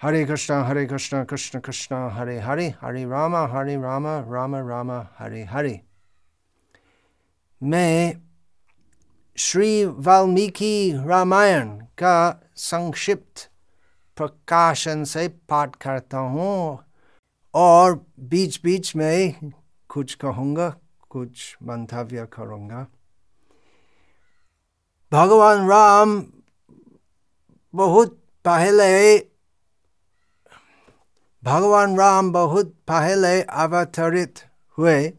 हरे कृष्ण हरे कृष्ण कृष्ण कृष्ण हरे हरे हरे राम हरे राम राम राम हरे हरे मैं श्री वाल्मीकि रामायण का संक्षिप्त प्रकाशन से पाठ करता हूँ और बीच बीच में कुछ कहूँगा कुछ मंतव्य करूँगा भगवान राम बहुत पहले भगवान राम बहुत पहले अवतरित हुए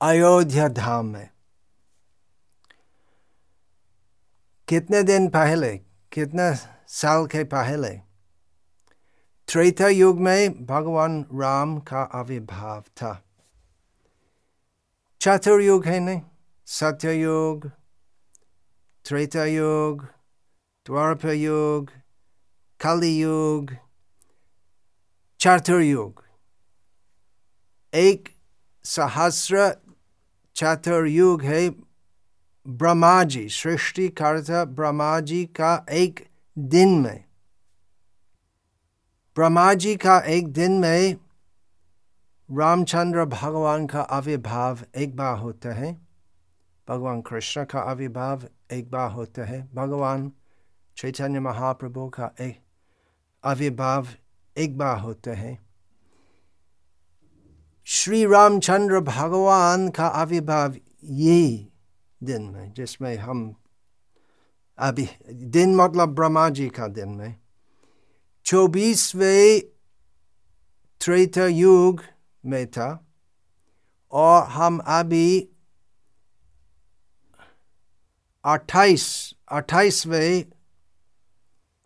अयोध्या धाम में। कितने दिन पहले, कितने साल के पहले, त्रेता युग में भगवान राम का आविर्भाव था। चतुर्युग है नहीं, सत्ययुग, त्रेता युग द्वापर युग, कली युग चतुर्युग एक सहस्र चतुर्युग है ब्रह्मा जी सृष्टि करता ब्रह्मा जी का एक दिन में ब्रह्मा जी का एक दिन में रामचंद्र भगवान का आविर्भाव एक बार होता है भगवान कृष्ण का आविर्भाव एक बार होता है भगवान चैतन्य महाप्रभु का एक आविर्भाव एक बार होता है। श्री रामचंद्र भगवान का आविर्भाव यही दिन में, जिसमें हम अभी, दिन मतलब ब्रह्मा जी का दिन में, चौबीसवें त्रेता युग में था, और हम अभी अट्ठाईस, अट्ठाईसवें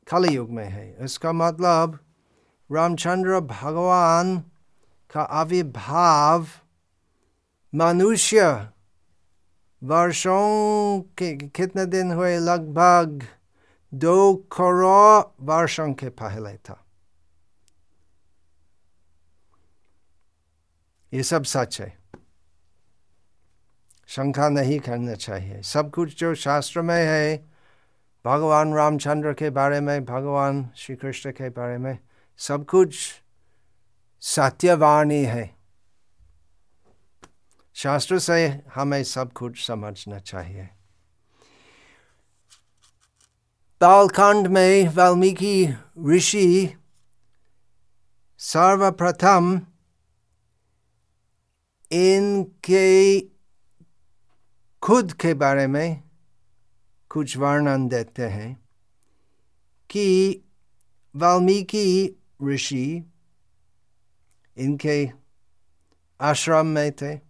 कलयुग में है। इसका मतलब रामचंद्र भगवान का आविर्भाव मनुष्य वर्षों के कितने दिन हुए लगभग दो करोड़ वर्षों के पहले था ये सब सच है शंका नहीं करना चाहिए सब कुछ जो शास्त्र में है भगवान रामचंद्र के बारे में भगवान श्री कृष्ण के बारे में सब कुछ सत्यवाणी है। शास्त्र से हमें सब कुछ समझना चाहिए। तालखंड में वाल्मीकि ऋषि सर्वप्रथम इनके खुद के बारे में कुछ वर्णन देते हैं कि वाल्मीकि ऋषि इनके आश्रम में थे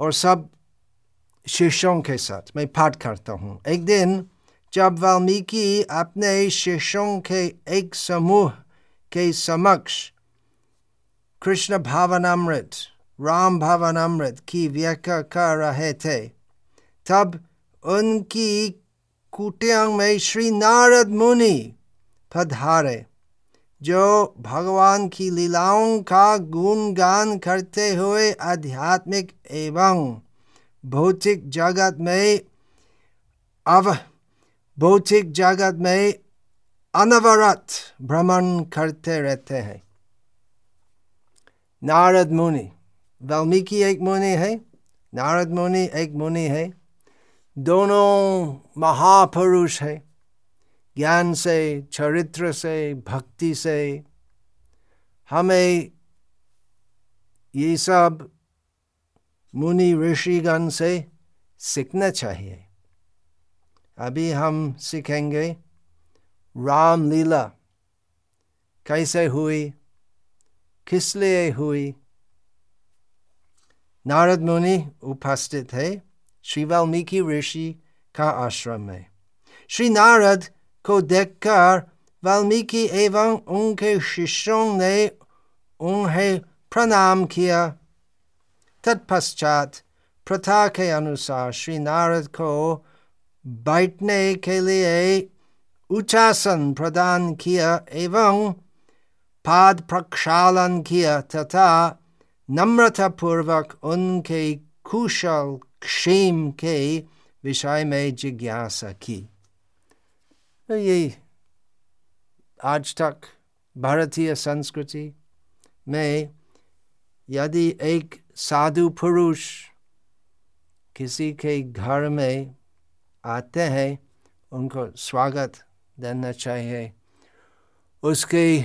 और सब शिष्यों के साथ। मैं पाठ करता हूँ। एक दिन जब वाल्मीकि अपने शिष्यों के एक समूह के समक्ष कृष्ण भावनामृत, राम भावनामृत की व्याख्या कर रहे थे, तब उनकी कुटियांग में श्री नारद मुनि पधारे। जो भगवान की लीलाओं का गुणगान करते हुए आध्यात्मिक एवं भौतिक जगत में अव, भौतिक जगत में अनवरत भ्रमण करते रहते हैं। नारद मुनि, वाल्मीकि एक मुनि है, नारद मुनि एक मुनि है। दोनों महापुरुष है। ज्ञान से, चरित्र से, भक्ति से। हमें ये सब मुनि ऋषिगण से सीखना चाहिए। अभी हम सीखेंगे रामलीला। कैसे हुई? किस लिए हुई? नारद मुनि उपस्थित है। श्री वाल्मीकि ऋषि का आश्रम में। श्री नारद को देखकर वाल्मीकि एवं उनके शिष्यों ने उन्हें प्रणाम किया तत्पश्चात प्रथा के अनुसार श्री नारद को बैठने के लिए उच्चासन प्रदान किया एवं पाद प्रक्षालन किया तथा नम्रतापूर्वक उनके कुशल क्षेम के विषय में जिज्ञासा की तो आज तक भारतीय संस्कृति में यदि एक साधु पुरुष किसी के घर में आते हैं, उनको स्वागत देना चाहिए। उसके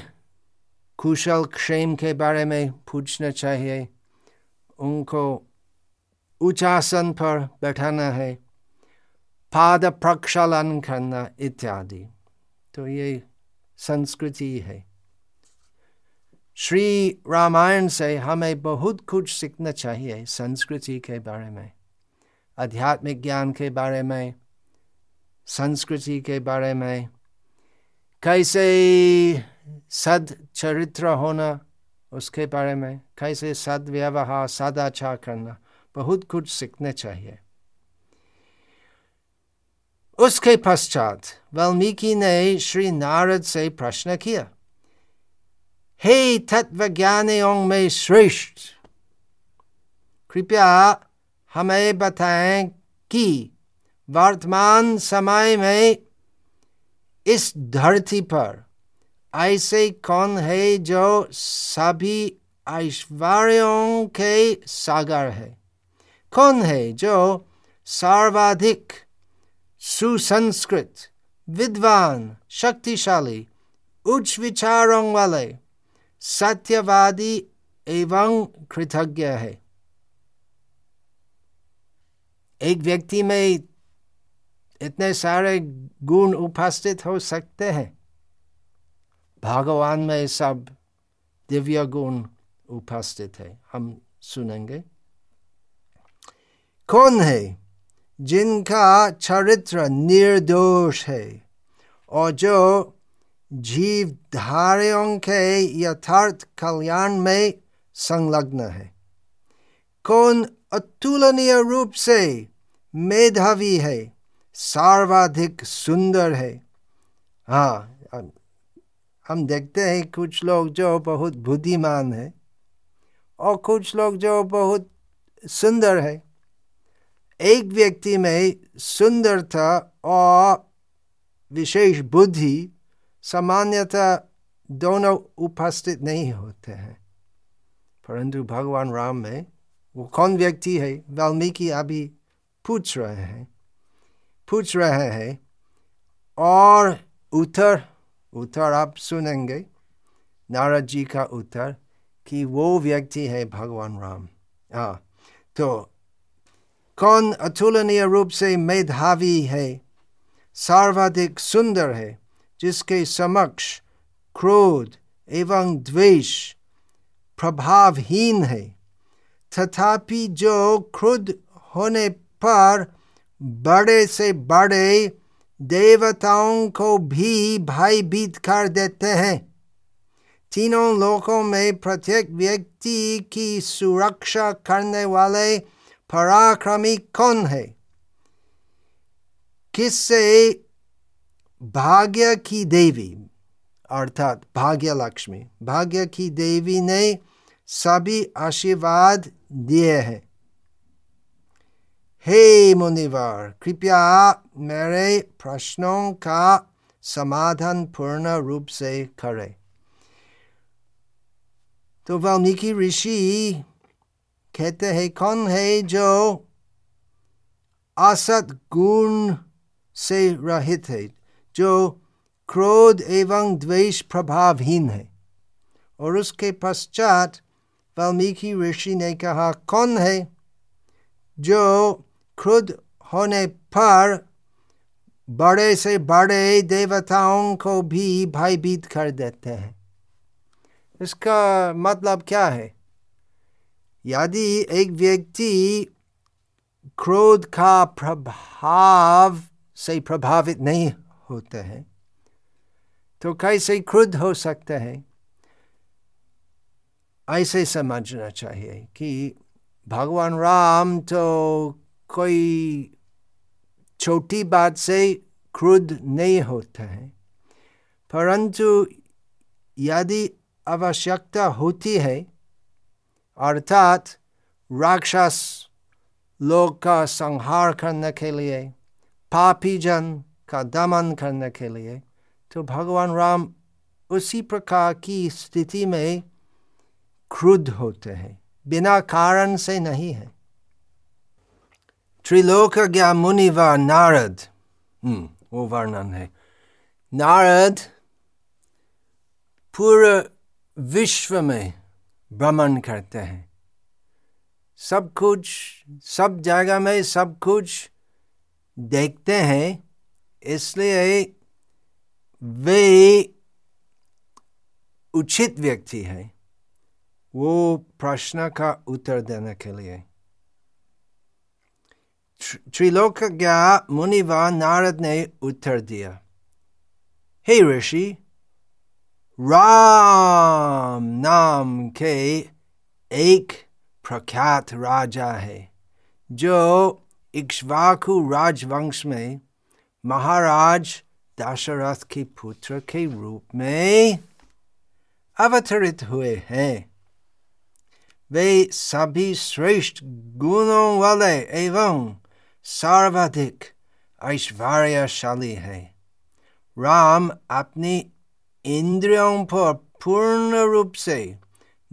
कुशल क्षेम के बारे में पूछना चाहिए। उनको उच्चासन पर बैठाना है। पाद प्रक्षालन करना इत्यादि तो ये संस्कृति है श्री रामायण से हमें बहुत कुछ सीखना चाहिए संस्कृति के बारे में आध्यात्मिक ज्ञान के बारे में संस्कृति के बारे में कैसे सद चरित्र होना उसके बारे में कैसे सद व्यवहार सदाचार करना बहुत कुछ सीखने चाहिए उसके पश्चात वाल्मीकि ने श्री नारद से प्रश्न किया हे तत्व ज्ञानियों में श्रेष्ठ कृपया हमें बताएँ कि वर्तमान समय में इस धरती पर ऐसे कौन है जो सभी ऐश्वर्यों के सागर है कौन है जो सर्वाधिक सुसंस्कृत विद्वान शक्तिशाली उच्च विचारों वाले सत्यवादी एवं कृतज्ञ है एक व्यक्ति में इतने सारे गुण उपस्थित हो सकते हैं। भगवान में सब दिव्य गुण उपस्थित है। हम सुनेंगे। कौन है? जिनका चरित्र निर्दोष है और जो जीव धारियों के यथार्थ कल्याण में संलग्न है। कौन अतुलनीय रूप से मेधावी है, सर्वाधिक सुंदर है। हाँ हम देखते हैं कुछ लोग जो बहुत बुद्धिमान है और कुछ लोग जो बहुत सुंदर है। एक व्यक्ति में सुंदरता और विशेष बुद्धि सामान्यतः दोनों उपस्थित नहीं होते हैं। परंतु भगवान राम में वो कौन व्यक्ति है? वाल्मीकि अभी पूछ रहे हैं। पूछ रहे हैं और उत्तर उत्तर आप सुनेंगे। नारद जी का उत्तर कि वो व्यक्ति है भगवान राम। हाँ तो कौन अतुलनीय रूप से मेधावी है? सर्वाधिक सुंदर है, जिसके समक्ष क्रोध एवं द्वेष प्रभावहीन है। तथापि जो क्रोध होने पर बड़े से बड़े देवताओं को भी भयभीत कर देते हैं। तीनों लोकों में प्रत्येक व्यक्ति की सुरक्षा करने वाले पराक्रमी कौन है? किससे भाग्य की देवी, अर्थात भाग्य लक्ष्मी, भाग्य की देवी ने सभी आशीर्वाद दिए हैं। हे मुनिवर, कृपया मेरे प्रश्नों का समाधान पूर्ण रूप से करें। तो वाल्मीकि ऋषि कहते हैं, कौन है जो असत गुण से रहित है, जो क्रोध एवं द्वेष प्रभावहीन है? और उसके पश्चात वाल्मीकि ऋषि ने कहा, कौन है जो क्रुद्ध होने पर बड़े से बड़े देवताओं को भी भयभीत कर देते हैं? इसका मतलब क्या है? यदि एक व्यक्ति क्रोध का प्रभाव से प्रभावित नहीं होते हैं तो कैसे क्रुद्ध हो सकते हैं? ऐसे समझना चाहिए कि भगवान राम तो कोई छोटी बात से क्रुद्ध नहीं होते हैं, परंतु यदि आवश्यकता होती है अर्थात राक्षस लोग का संहार करने के लिए, पापी जन का दमन करने के लिए तो भगवान राम उसी प्रकार की स्थिति में क्रुद्ध होते हैं, बिना कारण से नहीं है। त्रिलोक ज्ञा मुनि व नारद वो वर्णन है। नारद पूरे विश्व में भ्रमण करते हैं। सब कुछ, सब जगह में सब कुछ देखते हैं, इसलिए वे उचित व्यक्ति है। वो प्रश्न का उत्तर देने के लिए। त्रिलोक ज्ञा मुनिवा नारद ने उत्तर दिया, हे ऋषि राम नाम के एक प्रख्यात राजा है जो इक्ष्वाकु राजवंश में महाराज दशरथ के पुत्र के रूप में अवतरित हुए हैं वे सभी श्रेष्ठ गुणों वाले एवं सर्वाधिक ऐश्वर्यशाली है राम अपनी इंद्रियों पर पूर्ण रूप से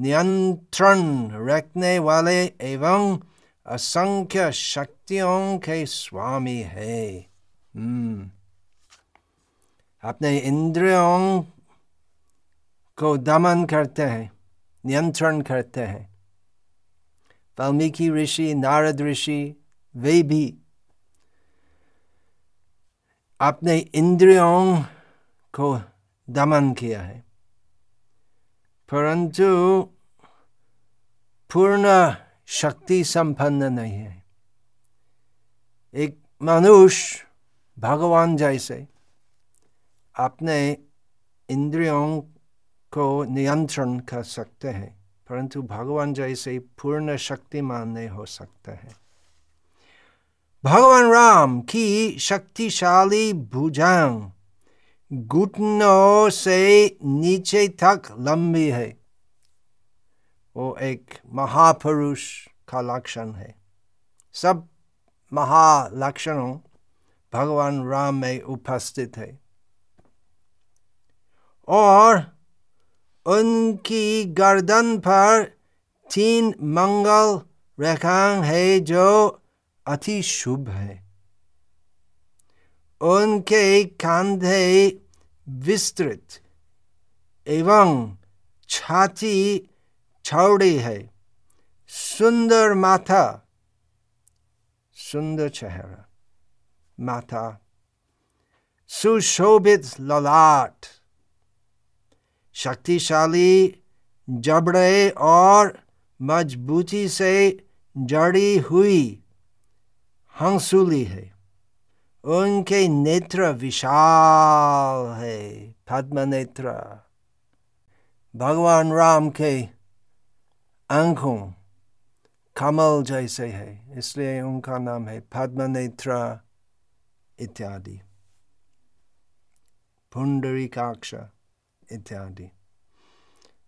नियंत्रण रखने वाले एवं असंख्य शक्तियों के स्वामी है hmm. अपने इंद्रियों को दमन करते हैं नियंत्रण करते हैं वाल्मीकि ऋषि नारद ऋषि वे भी अपने इंद्रियों को दमन किया है। परंतु पूर्ण शक्ति संपन्न नहीं है। एक मनुष्य भगवान जैसे अपने इंद्रियों को नियंत्रण कर सकते हैं, परंतु भगवान जैसे पूर्ण शक्तिमान नहीं हो सकते हैं। भगवान राम की शक्तिशाली भुजांग घुटनों से नीचे तक लंबी है। वो एक महापुरुष का लक्षण है। सब महालक्षणों भगवान राम में उपस्थित है। और उनकी गर्दन पर तीन मंगल रेखांग है जो अति शुभ है। उनके कंधे विस्तृत एवं छाती चौड़ी है सुंदर माथा सुंदर चेहरा माथा सुशोभित ललाट शक्तिशाली जबड़े और मजबूती से जड़ी हुई हंसुली है उनके नेत्र विशाल है पद्म नेत्र भगवान राम के आँखों कमल जैसे है इसलिए उनका नाम है पद्म नेत्र इत्यादि पुंडरीकाक्ष इत्यादि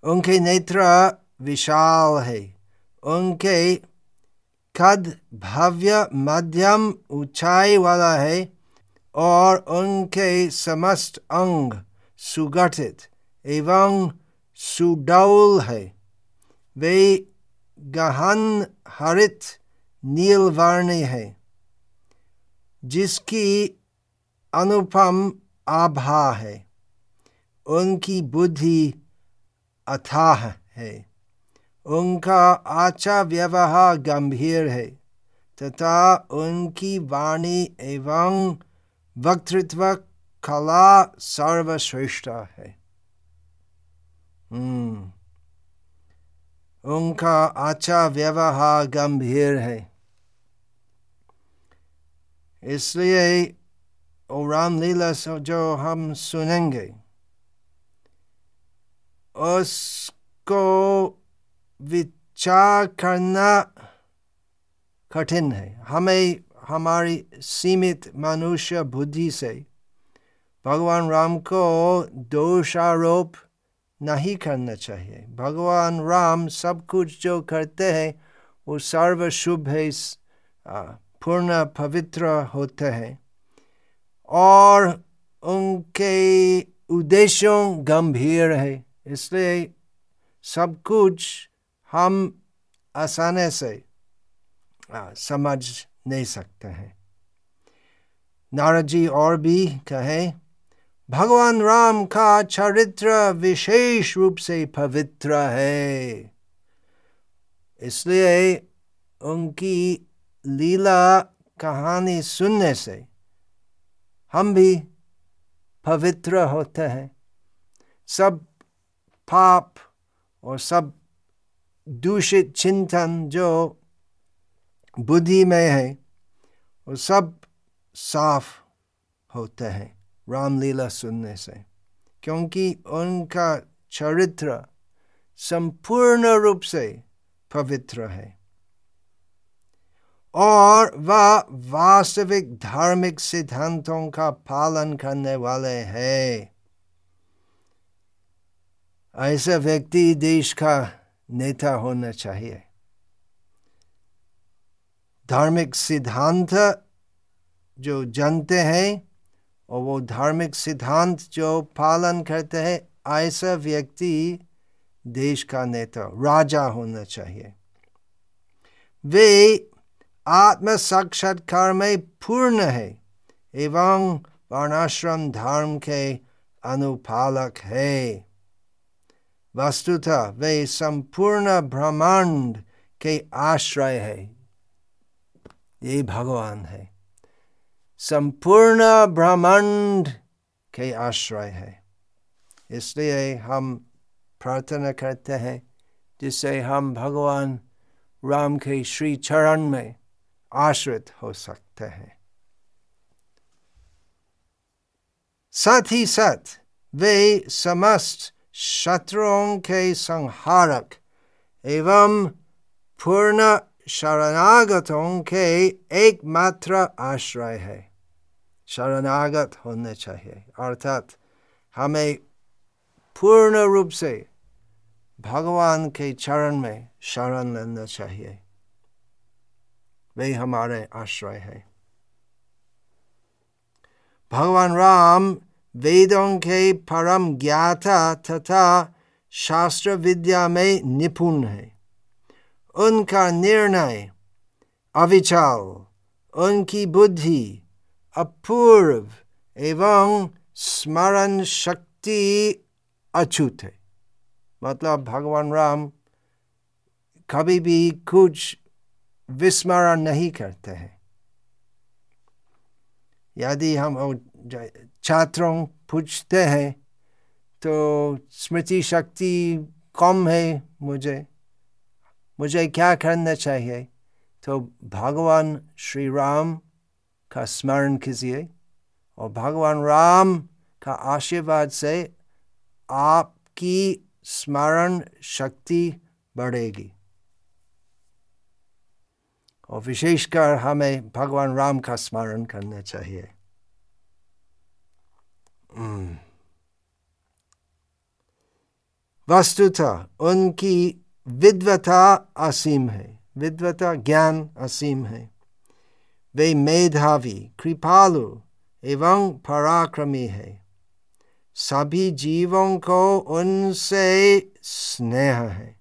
उनके नेत्र विशाल है उनके कद भव्य मध्यम ऊंचाई वाला है और उनके समस्त अंग सुगठित एवं सुडौल है। वे गहन हरित नीलवर्णी है, जिसकी अनुपम आभा है। उनकी बुद्धि अथाह है। उनका आचार व्यवहार गंभीर है, तथा उनकी वाणी एवं वक्तृत्व कला सर्वश्रेष्ठ है hmm. उनका आचार व्यवहार गंभीर है इसलिए ओ रामलीला जो हम सुनेंगे, उसको विचार करना कठिन है। हमें हमारी सीमित मनुष्य बुद्धि से भगवान राम को दोषारोप नहीं करना चाहिए। भगवान राम सब कुछ जो करते हैं, वो सर्व शुभ है पूर्ण पवित्र होते हैं। और उनके उद्देश्यों गंभीर है, इसलिए सब कुछ हम आसानी से समझ नहीं सकते हैं। नारद जी और भी कहे, भगवान राम का चरित्र विशेष रूप से पवित्र है। इसलिए उनकी लीला कहानी सुनने से हम भी पवित्र होते हैं। सब पाप और सब दूषित चिंतन जो बुद्धि में है, वो सब साफ़ होते हैं रामलीला सुनने से, क्योंकि उनका चरित्र संपूर्ण रूप से पवित्र है। और वह वास्तविक धार्मिक सिद्धांतों का पालन करने वाले हैं। ऐसा व्यक्ति देश का नेता होना चाहिए। धार्मिक सिद्धांत जो जानते हैं और वो धार्मिक सिद्धांत जो पालन करते हैं, ऐसा व्यक्ति देश का नेता, राजा होना चाहिए। वे आत्म साक्षात्कार में पूर्ण है एवं वर्णाश्रम धर्म के अनुपालक है। वस्तुतः वे संपूर्ण ब्रह्मांड के आश्रय है। ये भगवान है। संपूर्ण ब्रह्मांड के आश्रय है। इसलिए हम प्रार्थना करते हैं जिससे हम भगवान राम के श्री चरण में आश्रित हो सकते हैं। साथ ही साथ वे समस्त शत्रुओं के संहारक एवं पूर्ण शरणागतों के एकमात्र आश्रय है शरणागत होने चाहिए अर्थात हमें पूर्ण रूप से भगवान के चरण में शरण लेना चाहिए वे हमारे आश्रय है भगवान राम वेदों के परम ज्ञाता तथा शास्त्र विद्या में निपुण है। उनका निर्णय अविचाल उनकी बुद्धि अपूर्व एवं स्मरण शक्ति अछूत है। मतलब भगवान राम कभी भी कुछ विस्मरण नहीं करते हैं। यदि हम छात्रों पूछते हैं तो स्मृति शक्ति कम है मुझे। मुझे क्या करना चाहिए? तो भगवान श्री राम का स्मरण कीजिए और भगवान राम का आशीर्वाद से आपकी स्मरण शक्ति बढ़ेगी। और विशेषकर हमें भगवान राम का स्मरण करना चाहिए। वस्तुतः उनकी विद्वता असीम है। विद्वता ज्ञान असीम है। वे मेधावी, कृपालु एवं पराक्रमी है। सभी जीवों को उनसे स्नेह है।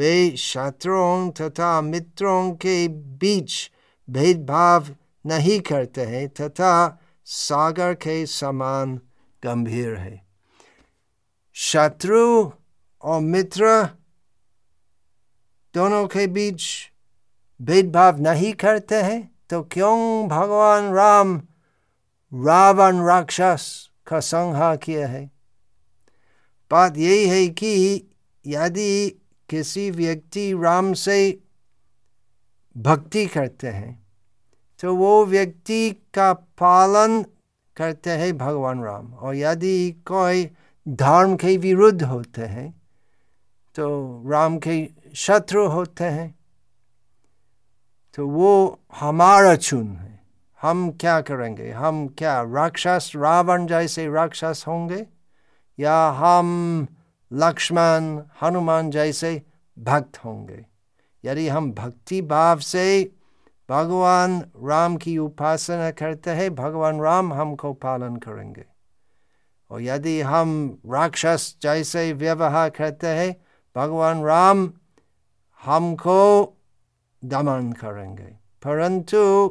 वे शत्रुओं तथा मित्रों के बीच भेदभाव नहीं करते हैं तथा सागर के समान गंभीर है। शत्रु और मित्र दोनों के बीच भेदभाव नहीं करते हैं तो क्यों भगवान राम रावण राक्षस का संहार किया है? बात यही है कि यदि किसी व्यक्ति राम से भक्ति करते हैं तो वो व्यक्ति का पालन करते हैं भगवान राम। और यदि कोई धर्म के विरुद्ध होते हैं तो राम के शत्रु होते हैं तो वो हमारा चुन है। हम क्या करेंगे? हम क्या राक्षस, रावण जैसे राक्षस होंगे? या हम लक्ष्मण, हनुमान जैसे भक्त होंगे। यदि हम भक्ति भाव से भगवान राम की उपासना करते हैं, भगवान राम हमको पालन करेंगे। और यदि हम राक्षस जैसे व्यवहार करते हैं, भगवान राम हमको दमन करेंगे। परंतु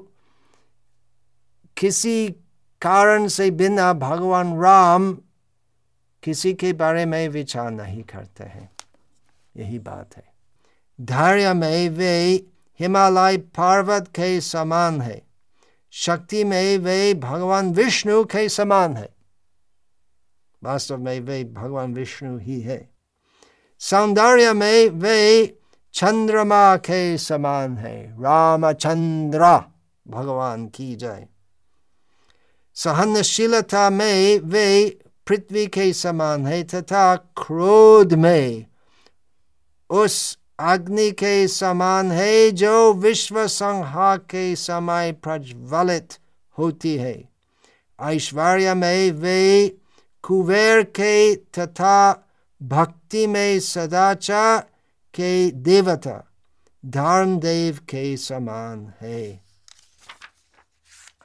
किसी कारण से बिना भगवान राम किसी के बारे में विचार नहीं करते हैं। यही बात है। धैर्य में वे हिमालय पर्वत के समान है। शक्ति में वे भगवान विष्णु के समान है। वास्तव में वे भगवान विष्णु ही है। सौंदर्य में वे चंद्रमा के समान है। रामचंद्र, भगवान की जय। सहनशीलता में वे पृथ्वी के समान है तथा क्रोध में उस अग्नि के समान है जो विश्व संहार के समय प्रज्वलित होती है ऐश्वर्य में वे कुबेर के तथा भक्ति में सदाचार के देवता धर्मदेव के समान है